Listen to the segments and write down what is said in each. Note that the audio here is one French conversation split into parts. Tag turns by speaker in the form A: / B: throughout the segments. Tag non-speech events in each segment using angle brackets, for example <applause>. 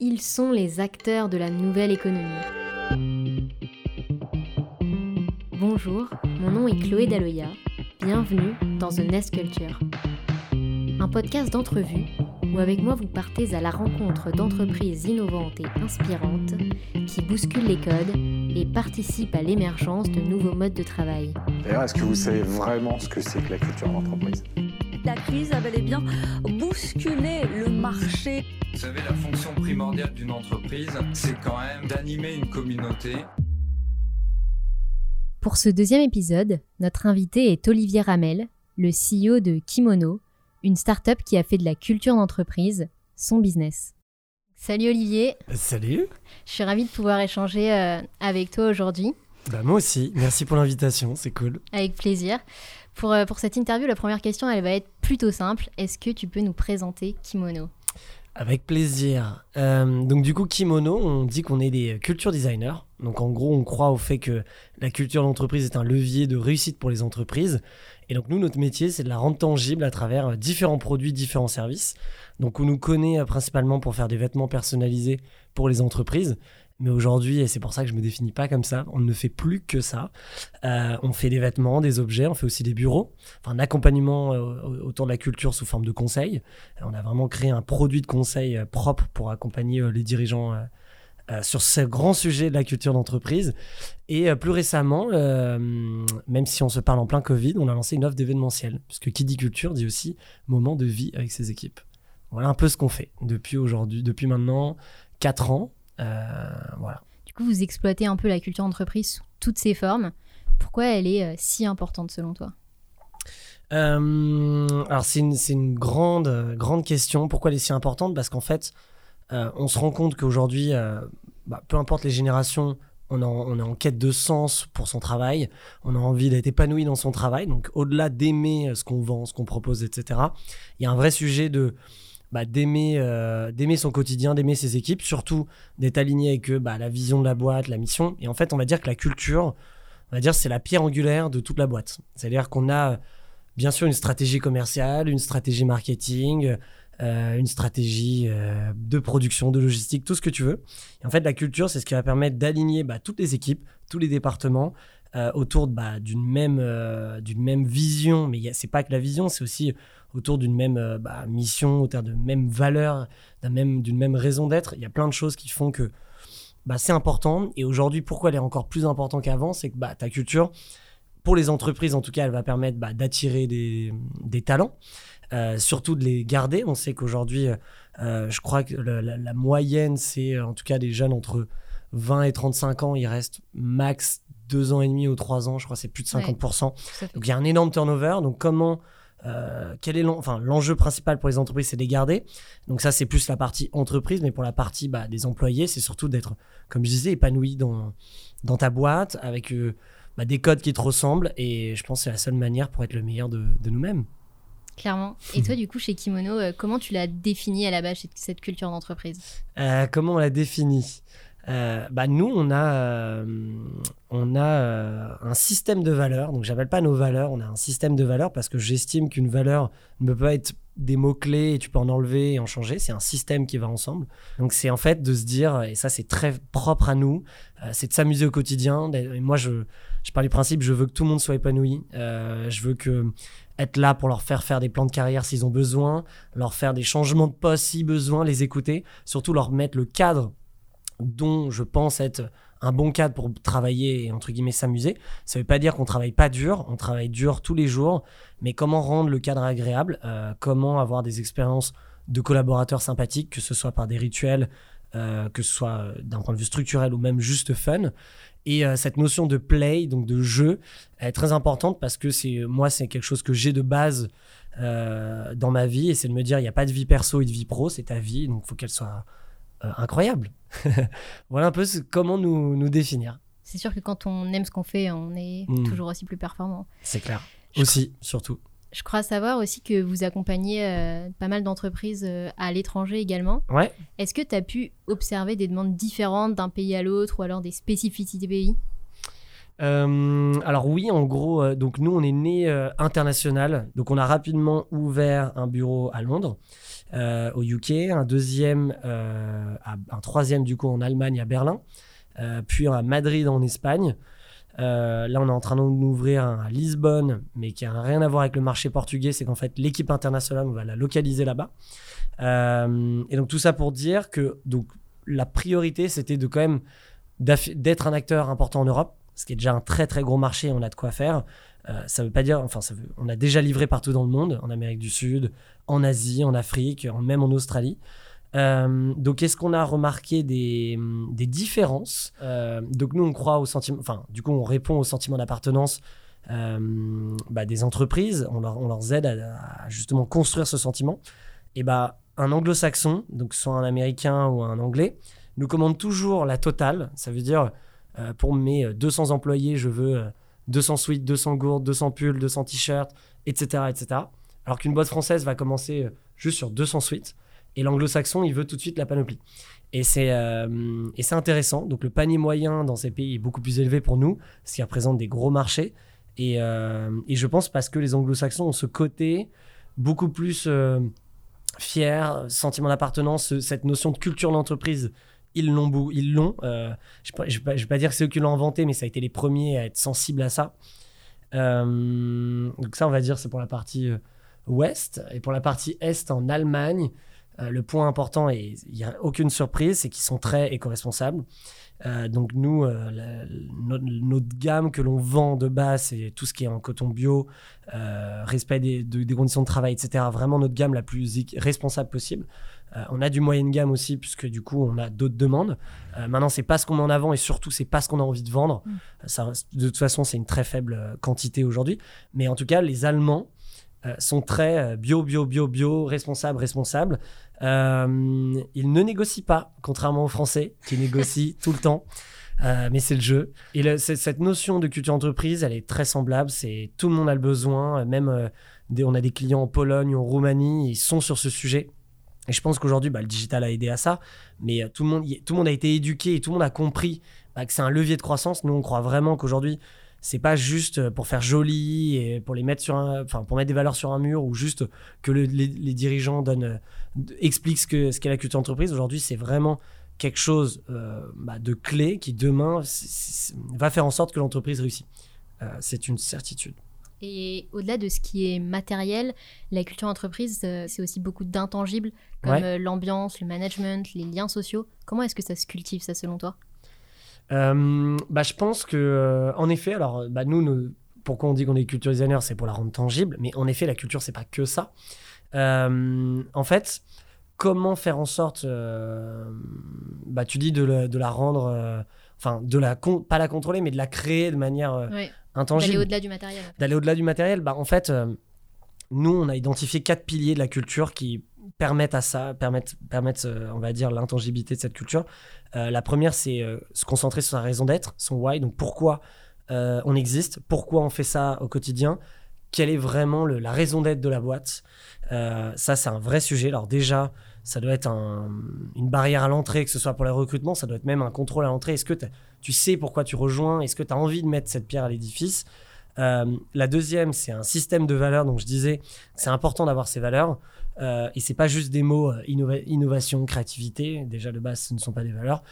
A: Ils sont les acteurs de la nouvelle économie. Bonjour, mon nom est Chloé Daloya. Bienvenue dans The Nest Culture. Un podcast d'entrevue où avec moi vous partez à la rencontre d'entreprises innovantes et inspirantes qui bousculent les codes et participent à l'émergence de nouveaux modes de travail.
B: D'ailleurs, est-ce que vous savez vraiment ce que c'est que la culture d'entreprise?
C: La crise a bel et bien bousculé le marché.
D: Vous savez, la fonction primordiale d'une entreprise, c'est quand même d'animer une communauté.
A: Pour ce deuxième épisode, notre invité est Olivier Ramel, le CEO de Kimono, une start-up qui a fait de la culture d'entreprise son business. Salut Olivier,
E: Salut.
A: je suis ravie de pouvoir échanger euh, avec toi aujourd'hui,
E: Bah moi aussi. Merci pour l'invitation, c'est cool.
A: avec plaisir. Pour, euh, pour cette interview, la première question, elle va être plutôt simple. Est-ce que tu peux nous présenter Kimono?
E: Avec plaisir. Euh, donc du coup, Kimono, on dit qu'on est des culture designers. Donc en gros, on croit au fait que la culture d'entreprise est un levier de réussite pour les entreprises. Et donc nous, notre métier, c'est de la rendre tangible à travers euh, différents produits, différents services. Donc on nous connaît euh, principalement pour faire des vêtements personnalisés pour les entreprises. Mais aujourd'hui, et c'est pour ça que je me définis pas comme ça, on ne fait plus que ça. Euh, on fait des vêtements, des objets, on fait aussi des bureaux, enfin un accompagnement euh, autour de la culture sous forme de conseil. Euh, On a vraiment créé un produit de conseil euh, propre pour accompagner les dirigeants sur ce grand sujet de la culture d'entreprise. Et plus récemment, même si on se parle en plein Covid, on a lancé une offre d'événementiel, puisque qui dit culture dit aussi moment de vie avec ses équipes. Voilà un peu ce qu'on fait depuis aujourd'hui, depuis maintenant 4 ans. Euh, voilà.
A: Du coup, vous exploitez un peu la culture d'entreprise sous toutes ses formes. Pourquoi elle est euh, si importante selon toi?
E: Euh, alors c'est une, grande, grande question. Pourquoi elle est si importante? Parce qu'en fait, euh, on se rend compte qu'aujourd'hui, euh, bah, peu importe les générations, on, en- on est en quête de sens pour son travail. On a envie d'être épanoui dans son travail. Donc au-delà d'aimer ce qu'on vend, ce qu'on propose, etc., il y a un vrai sujet de bah, d'aimer euh, d'aimer son quotidien, d'aimer ses équipes, surtout d'être aligné avec eux, bah, la vision de la boîte, la mission. Et en fait, on va dire que la culture, on va dire, c'est la pierre angulaire de toute la boîte. C'est-à-dire qu'on a bien sûr une stratégie commerciale, une stratégie marketing, euh, une stratégie euh, de production, de logistique, tout ce que tu veux. Et en fait, la culture, c'est ce qui va permettre d'aligner bah, toutes les équipes, tous les départements euh, autour bah, d'une même, euh, d'une même vision. Mais il c'est pas que la vision, c'est aussi autour d'une même euh, bah, mission, autour de même valeur, d'un même, d'une même raison d'être. Il y a plein de choses qui font que bah, c'est important. Et aujourd'hui, pourquoi elle est encore plus importante qu'avant C'est que ta culture, pour les entreprises, en tout cas, elle va permettre d'attirer des, talents, surtout de les garder. On sait qu'aujourd'hui, je crois que la, la moyenne, c'est en tout cas des jeunes entre 20 et 35 ans, ils restent max 2 ans et demi ou 3 ans, je crois que c'est plus de 50%. Donc il y a un énorme turnover. Donc comment, euh, quel est l'enjeu principal pour les entreprises, c'est de les garder. Donc ça, c'est plus la partie entreprise, mais pour la partie bah, des employés, c'est surtout d'être, comme je disais, épanoui dans, dans ta boîte, avec euh, bah, des codes qui te ressemblent. Et je pense que c'est la seule manière pour être le meilleur de, de nous-mêmes.
A: Clairement. Et toi, du coup, chez Kimono, euh, comment tu l'as définie à la base, cette- culture d'entreprise?
E: Comment on la définit Euh, bah nous on a euh, on a euh, un système de valeurs. Donc j'appelle pas nos valeurs on a un système de valeurs parce que j'estime qu'une valeur ne peut pas être des mots clés et tu peux en enlever et en changer. C'est un système qui va ensemble. Donc c'est en fait de se dire et ça c'est très propre à nous c'est de s'amuser au quotidien. Moi je je parle du principe je veux que tout le monde soit épanoui. Je veux que être là pour leur faire faire des plans de carrière s'ils ont besoin leur faire des changements de poste si besoin les écouter surtout leur mettre le cadre dont je pense être un bon cadre pour travailler et entre guillemets s'amuser. Ça veut pas dire qu'on travaille pas dur, on travaille dur tous les jours, mais comment rendre le cadre agréable, euh, comment avoir des expériences de collaborateurs sympathiques, que ce soit par des rituels, euh, que ce soit euh, d'un point de vue structurel ou même juste fun. Et cette notion de play, donc de jeu, est très importante parce que c'est moi c'est quelque chose que j'ai de base dans ma vie et c'est de me dire il n'y a pas de vie perso et de vie pro, c'est ta vie, donc il faut qu'elle soit euh, incroyable. <laughs> voilà un peu ce- comment nous, nous définir.
A: C'est sûr que quand on aime ce qu'on fait, on est
E: Mm.
A: toujours aussi plus performant.
E: C'est clair.
A: Je
E: Aussi, surtout.
A: Je crois savoir aussi que vous accompagnez euh, pas mal d'entreprises euh, à l'étranger également.
E: Ouais.
A: Est-ce que tu as pu observer des demandes différentes d'un pays à l'autre ou alors des spécificités pays?
E: Euh, alors oui, en gros, donc nous on est né international, donc on a rapidement ouvert un bureau à Londres, euh, au UK, un deuxième, euh, un troisième du coup en Allemagne à Berlin, euh, puis à Madrid en Espagne. Là, on est en train d'ouvrir à Lisbonne, mais qui a rien à voir avec le marché portugais. C'est qu'en fait, l'équipe internationale, on va la localiser là-bas. Et donc tout ça pour dire que donc la priorité, c'était de quand même d'être un acteur important en Europe, ce qui est déjà un très très gros marché. On a de quoi faire. Euh, ça veut pas dire, enfin, ça veut- on a déjà livré partout dans le monde, en Amérique du Sud, en Asie, en Afrique, même en Australie. Euh, donc, est-ce qu'on a remarqué des, des différences? Euh, Donc, nous, on croit au sentiment, enfin, du coup, on répond au sentiment d'appartenance bah, des entreprises. On leur, on leur aide à, justement construire ce sentiment. Et bah, un anglo-saxon, donc soit un américain ou un anglais, nous commande toujours la totale. Ça veut dire, pour mes euh, 200 employés, je veux 200 suites, 200 gourdes, 200 pulls, 200 t-shirts, etc., etc. Alors qu'une boîte française va commencer euh, juste sur 200 suites. Et l'anglo-saxon, il veut tout de suite la panoplie. Et c'est euh, et c'est intéressant. Donc le panier moyen dans ces pays est beaucoup plus élevé pour nous, ce qui représente des gros marchés. Et, euh, et je pense parce que les anglo-saxons ont ce côté beaucoup plus fier, sentiment d'appartenance, ce- cette notion de culture d'entreprise. Ils l'ont. Ils l'ont. Euh, je ne vais pas dire que c'est eux qui l'ont inventé, mais ça a été les premiers à être sensibles à ça. Euh, donc ça, on va dire, c'est pour la partie euh, ouest. Et pour la partie est, en Allemagne, euh, le point important, et il n'y a aucune surprise, c'est qu'ils sont très éco-responsables. Euh, donc nous, euh, la- notre, notre gamme que l'on vend de base, c'est tout ce qui est en coton bio, respect des, de- des conditions de travail, etc. Vraiment notre gamme la plus responsable possible. On a du moyenne gamme aussi, puisque du coup, on a d'autres demandes. Maintenant, c'est pas ce qu'on met en avant et surtout, c'est pas ce qu'on a envie de vendre.
C: Mm.
E: Ça, de toute façon, c'est une très faible quantité aujourd'hui. Mais en tout cas, les Allemands sont très euh, bio, bio, bio, bio, responsable, responsable. Euh, ils ne négocient pas, contrairement aux Français qui négocient <laughs> tout le temps. Euh, mais c'est le jeu. Et le- cette notion de culture entreprise, elle est très semblable. C'est tout le monde a le besoin. euh, Même euh, des- on a des clients en Pologne, en Roumanie, ils sont sur ce sujet. Et je pense qu'aujourd'hui, bah, le digital a aidé à ça. Mais euh, tout, le monde, tout le monde a été éduqué et tout le monde a compris bah, que c'est un levier de croissance. Nous, on croit vraiment qu'aujourd'hui, c'est pas juste euh, pour faire joli et pour les mettre sur un, enfin pour mettre des valeurs sur un mur ou juste que le- les, les dirigeants donnent, euh, expliquent ce que ce qu'est la culture entreprise. Aujourd'hui, c'est vraiment quelque chose euh, bah, de clé qui demain va faire en sorte que l'entreprise réussit. Euh, c'est une certitude.
A: Et au-delà de ce qui est matériel, la culture entreprise, euh, c'est aussi beaucoup d'intangibles, comme
E: Ouais.
A: l'ambiance, le management, les liens sociaux. Comment est-ce que ça se cultive, ça, selon toi?
E: Bah, je pense que, euh, en effet, alors, bah, nous, nous- pourquoi on dit qu'on est culture designer, c'est pour la rendre tangible, mais en effet, la culture, c'est pas que ça. Euh, en fait, comment faire en sorte, euh, bah, tu dis de, la- de la rendre, euh, enfin, de la, pas la contrôler, mais de la créer de manière euh,
A: Ouais. D'aller
E: intangible
A: au-delà du matériel.
E: d'aller au-delà du matériel, bah, en fait, euh, nous, on a identifié quatre piliers de la culture qui permettent à ça, permettent, permettent euh, on va dire, l'intangibilité de cette culture. Euh, la première, c'est euh, se concentrer sur sa raison d'être, son why, donc pourquoi on existe, pourquoi on fait ça au quotidien, quelle est vraiment la raison d'être de la boîte. Ça, c'est un vrai sujet. Alors déjà, ça doit être un- une barrière à l'entrée, que ce soit pour les recrutements, ça doit être même un contrôle à l'entrée. Est-ce que tu sais pourquoi tu rejoins? Est-ce que tu as envie de mettre cette pierre à l'édifice? La deuxième, c'est un système de valeurs. Donc je disais, c'est important d'avoir ces valeurs. Euh, et c'est pas juste des mots euh, innova- innovation, créativité. Déjà de base, ce ne sont pas des valeurs.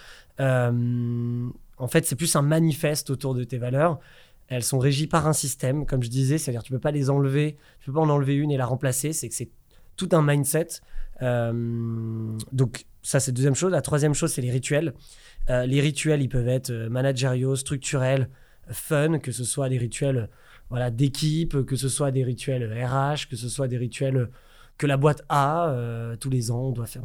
E: Euh, en fait, c'est plus un manifeste autour de tes valeurs. Elles sont régies par un système, comme je disais, c'est-à-dire tu peux pas les enlever, tu peux pas en enlever une et la remplacer. C'est que c'est tout un mindset. Euh, donc ça, c'est deuxième chose. La troisième chose, c'est les rituels. Les rituels, ils peuvent être managériaux, structurels, fun, que ce soit des rituels voilà, d'équipe, que ce soit des rituels RH, que ce soit des rituels que la boîte a euh, tous les ans. On, doit faire,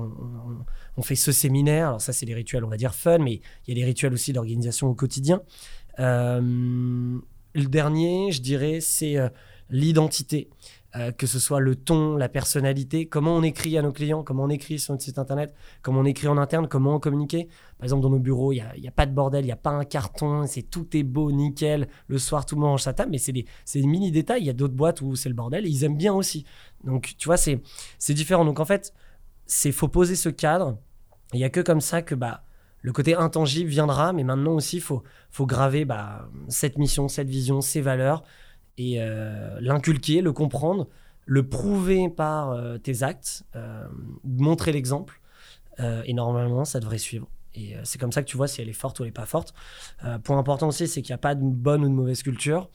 E: on, fait ce séminaire. Alors ça, c'est des rituels, on va dire fun, mais il y a des rituels aussi d'organisation au quotidien. Euh, le dernier, je dirais, c'est euh, l'identité. Euh, que ce soit le ton, la personnalité, comment on écrit à nos clients, comment on écrit sur notre site internet, comment on écrit en interne, comment on communique. Par exemple, dans nos bureaux, il n'y a, pas de bordel, il n'y a pas un carton, c'est tout est beau, nickel. Le soir, tout le monde range sa table, mais c'est des, mini détails. Il y a d'autres boîtes où c'est le bordel et ils aiment bien aussi. Donc, tu vois, c'est, c'est différent. Donc, en fait, c'est faut poser ce cadre. Il n'y a que comme ça que bah, le côté intangible viendra, mais maintenant aussi, il faut, faut graver bah, cette mission, cette vision, ces valeurs, et euh, l'inculquer, le comprendre, le prouver par euh, tes actes, euh, montrer l'exemple, et normalement, ça devrait suivre. Et c'est comme ça que tu vois si elle est forte ou elle n'est pas forte. point important aussi, c'est qu'il n'y a pas de bonne ou de mauvaise culture.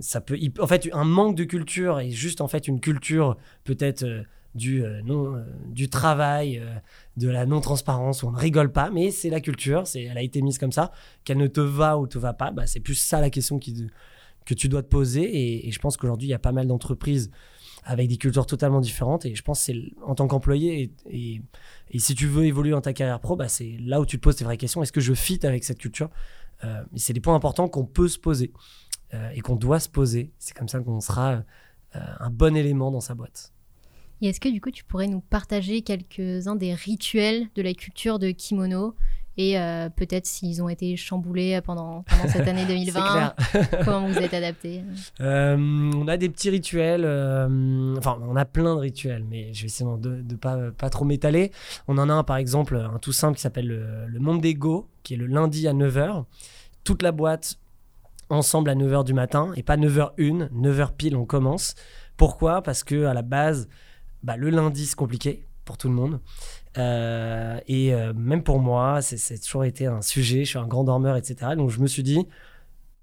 E: ça peut, en fait, un manque de culture et juste en fait une culture peut-être du, euh, non, euh, du travail, euh, de la non-transparence, où on ne rigole pas, mais c'est la culture, c'est, elle a été mise comme ça, qu'elle ne te va ou te va pas, bah, c'est plus ça la question que tu dois te poser. Et, je pense qu'aujourd'hui, il y a pas mal d'entreprises avec des cultures totalement différentes. Et je pense que c'est en tant qu'employé, et, et, si tu veux évoluer dans ta carrière pro, bah, c'est là où tu te poses tes vraies questions. Est-ce que je fit avec cette culture? C'est des points importants qu'on peut se poser et qu'on doit se poser. C'est comme ça qu'on sera un bon élément dans sa boîte.
A: Et est-ce que du coup tu pourrais nous partager quelques-uns des rituels de la culture de kimono et euh, peut-être s'ils ont été chamboulés pendant, cette année <laughs> 2020, <laughs> comment vous êtes adapté
E: euh, On a des petits rituels, euh, enfin on a plein de rituels, mais je vais essayer de ne pas, pas trop m'étaler. On en a un par exemple, un tout simple qui s'appelle le, le Monde qui est le lundi à 9h. Toute la boîte ensemble à 9h du matin, et pas 9h1, 9h pile on commence. Pourquoi? Parce que à la base, bah, le lundi, c'est compliqué pour tout le monde. Euh, et euh, même pour moi, c'est toujours été un sujet. Je suis un grand dormeur, etc. Donc je me suis dit,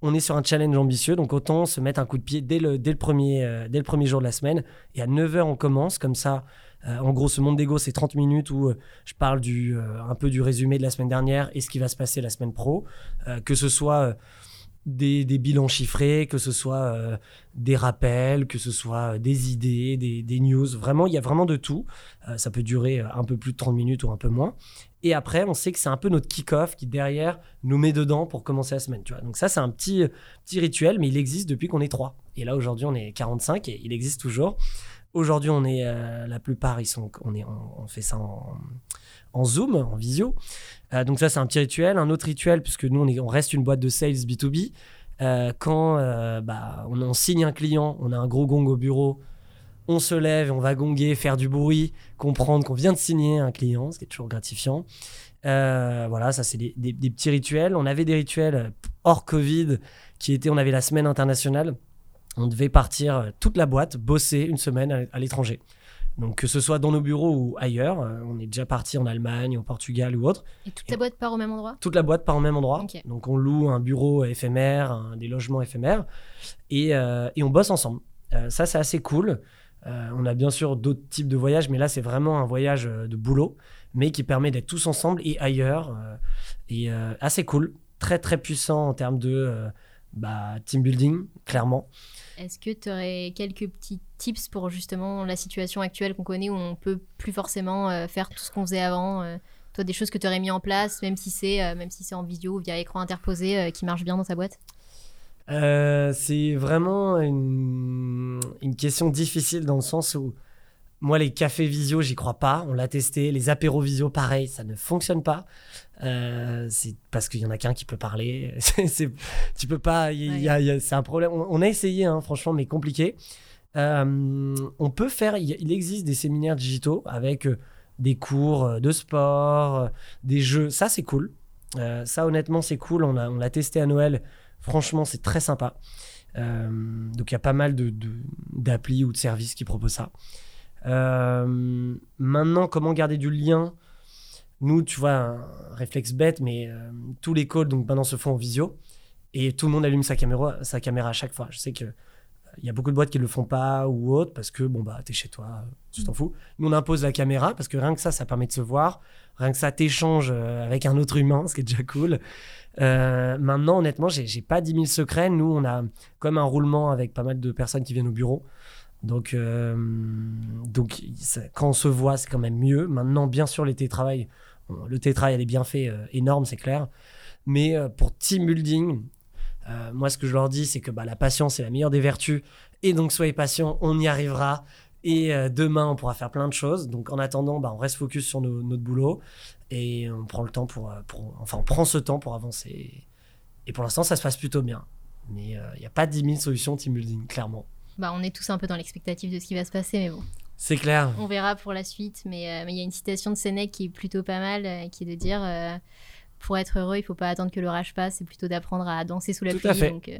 E: on est sur un challenge ambitieux, donc autant se mettre un coup de pied dès le, dès le, premier, euh, dès le premier jour de la semaine. Et à 9h, on commence. Comme ça, en gros, ce monde d'ego, c'est 30 minutes où je parle du, un peu du résumé de la semaine dernière et ce qui va se passer la semaine pro. que ce soit des, bilans chiffrés, que ce soit euh, des rappels, que ce soit euh, des idées, des, news. Vraiment, il y a vraiment de tout. Euh, ça peut durer un peu plus de 30 minutes ou un peu moins. Et après, on sait que c'est un peu notre kick-off qui, derrière, nous met dedans pour commencer la semaine. Tu vois. Donc ça, c'est un petit, petit rituel, mais il existe depuis qu'on est trois. Et là, aujourd'hui, on est 45 et il existe toujours. Aujourd'hui, on est, la plupart, ils sont, on, est, on fait ça en Zoom, en visio. Euh, donc ça, c'est un petit rituel. Un autre rituel, puisque nous, on, est, on reste une boîte de sales B2B. Euh, quand euh, bah, on, signe un client, on a un gros gong au bureau, on se lève, on va gonger, faire du bruit, comprendre qu'on vient de signer un client, ce qui est toujours gratifiant. voilà, ça c'est des, petits rituels. On avait des rituels hors Covid qui étaient, on avait la semaine internationale. On devait partir toute la boîte, bosser une semaine à l'étranger. Donc que ce soit dans nos bureaux ou ailleurs, euh, on est déjà parti en Allemagne, au Portugal ou autre.
A: Et toute la boîte part au même endroit?
E: Toute la boîte part au même endroit. Donc on loue un bureau éphémère, des logements éphémères, et, euh, et on bosse ensemble. Euh, ça c'est assez cool. on a bien sûr d'autres types de voyages, mais là c'est vraiment un voyage de boulot, mais qui permet d'être tous ensemble et ailleurs. et assez cool, très très puissant en termes de bah, team building, clairement.
A: Est-ce que tu aurais quelques petits tips pour justement la situation actuelle qu'on connaît où on peut plus forcément euh, faire tout ce qu'on faisait avant euh, Toi, des choses que tu aurais mis en place, même si c'est euh, si en vidéo ou via écran interposé, qui marche bien dans ta boîte?
E: C'est vraiment une, une, question difficile dans le sens où moi, les cafés visio, j'y crois pas. On l'a testé. Les apéros visio, pareil, ça ne fonctionne pas. Euh, c'est parce qu'il y en a qu'un qui peut parler. <laughs> c'est, tu peux pas. c'est un problème. On, a essayé, hein, franchement, mais compliqué. Euh, on peut faire. Il, existe des séminaires digitaux avec euh, des cours de sport, des jeux. Ça, c'est cool. ça, honnêtement, c'est cool. On, l'a testé à Noël. Franchement, c'est très sympa. donc, il y a pas mal de, d'applis ou de services qui proposent ça. Euh, maintenant, comment garder du lien Nous, tu vois, un réflexe bête, mais euh, tous les calls donc maintenant se font en visio et tout le monde allume sa caméra, à chaque fois. Je sais que il y a beaucoup de boîtes qui le font pas ou autre parce que bon bah t'es chez toi, tu t'en fous. Nous on impose la caméra parce que rien que ça, ça permet de se voir. Rien que ça t'échange euh, avec un autre humain, ce qui est déjà cool. maintenant, honnêtement, j'ai pas 10 000 secrets. Nous, on a comme un roulement avec pas mal de personnes qui viennent au bureau. Donc, euh, donc quand on se voit, c'est quand même mieux. Maintenant, bien sûr, les télétravail, le télétravail, elle est bien fait, euh, énorme, c'est clair. Mais euh, pour team building, moi, ce que je leur dis, c'est que bah, la patience est la meilleure des vertus. Et donc, soyez patient, on y arrivera. Et demain, on pourra faire plein de choses. Donc, en attendant, bah, on reste focus sur notre boulot et on prend le temps pour, pour, enfin, on prend ce temps pour avancer. Et pour l'instant, ça se passe plutôt bien. Mais il n'y a pas 10 000 solutions team building, clairement
A: bah, on est tous un peu dans l'expectative de ce qui va se passer, mais bon.
E: C'est clair.
A: On verra pour la suite, mais euh, il y a une citation de Sénèque qui est plutôt pas mal, euh, qui est de dire euh, pour être heureux, il faut pas attendre que l'orage passe, c'est plutôt d'apprendre à danser sous la
E: Tout
A: pluie.
E: à fait.
A: Donc, euh,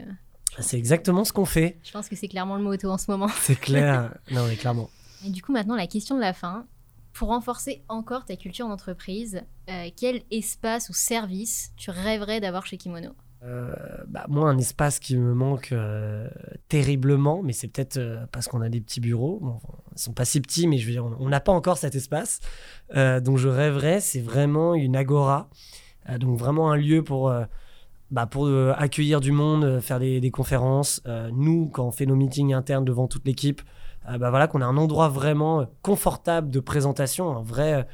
E: C'est exactement ce qu'on fait.
A: je pense que c'est clairement le motto en ce moment.
E: C'est clair. <laughs> non, mais clairement.
A: Et du coup, maintenant, la question de la fin. Pour renforcer encore ta culture d'entreprise, quel espace ou service tu rêverais d'avoir chez Kimono?
E: Euh, bah, moi, un espace qui me manque euh, terriblement, mais c'est peut-être euh, parce qu'on a des petits bureaux. Bon, ils sont pas si petits, mais je veux dire, on n'a pas encore cet espace. Euh, dont je rêverais, c'est vraiment une agora. Donc vraiment un lieu pour, bah, pour accueillir du monde, faire des, des conférences. Nous, quand on fait nos meetings internes devant toute l'équipe, bah, voilà, qu'on a un endroit vraiment confortable de présentation, un vrai,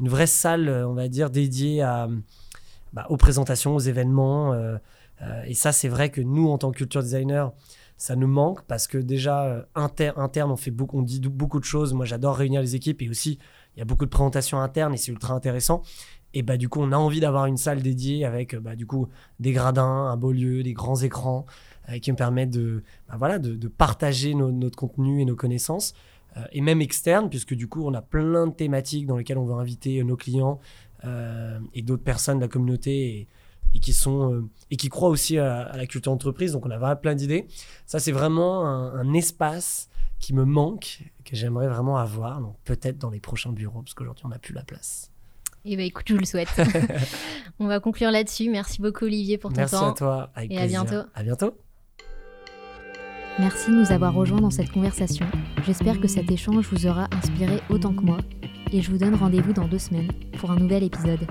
E: une vraie salle, on va dire, dédiée à, bah, aux présentations, aux événements. euh, euh, et ça, c'est vrai que nous, en tant que culture designer, ça nous manque parce que déjà, euh, inter- interne, on, fait beaucoup, on dit beaucoup de choses. Moi, j'adore réunir les équipes et aussi, il y a beaucoup de présentations internes et c'est ultra intéressant. Et bah, du coup, on a envie d'avoir une salle dédiée avec euh, bah, du coup, des gradins, un beau lieu, des grands écrans euh, qui me permettent de, bah, voilà, de, partager notre contenu et nos connaissances. Euh, et même externe, puisque du coup, on a plein de thématiques dans lesquelles on veut inviter euh, nos clients euh, et d'autres personnes de la communauté et, et qui sont euh, et qui croient aussi à, à la culture entreprise. Donc on a vraiment plein d'idées. Ça c'est vraiment un, un espace qui me manque, que j'aimerais vraiment avoir. Donc peut-être dans les prochains bureaux, parce qu'aujourd'hui on n'a plus la place.
A: Eh ben écoute, je vous le souhaite. <laughs> On va conclure là-dessus. Merci beaucoup Olivier pour ton
E: Merci
A: temps.
E: à toi. Avec
A: et à bientôt.
E: À bientôt.
A: Merci de nous avoir rejoints dans cette conversation. J'espère que cet échange vous aura inspiré autant que moi. Et je vous donne rendez-vous dans deux semaines pour un nouvel épisode.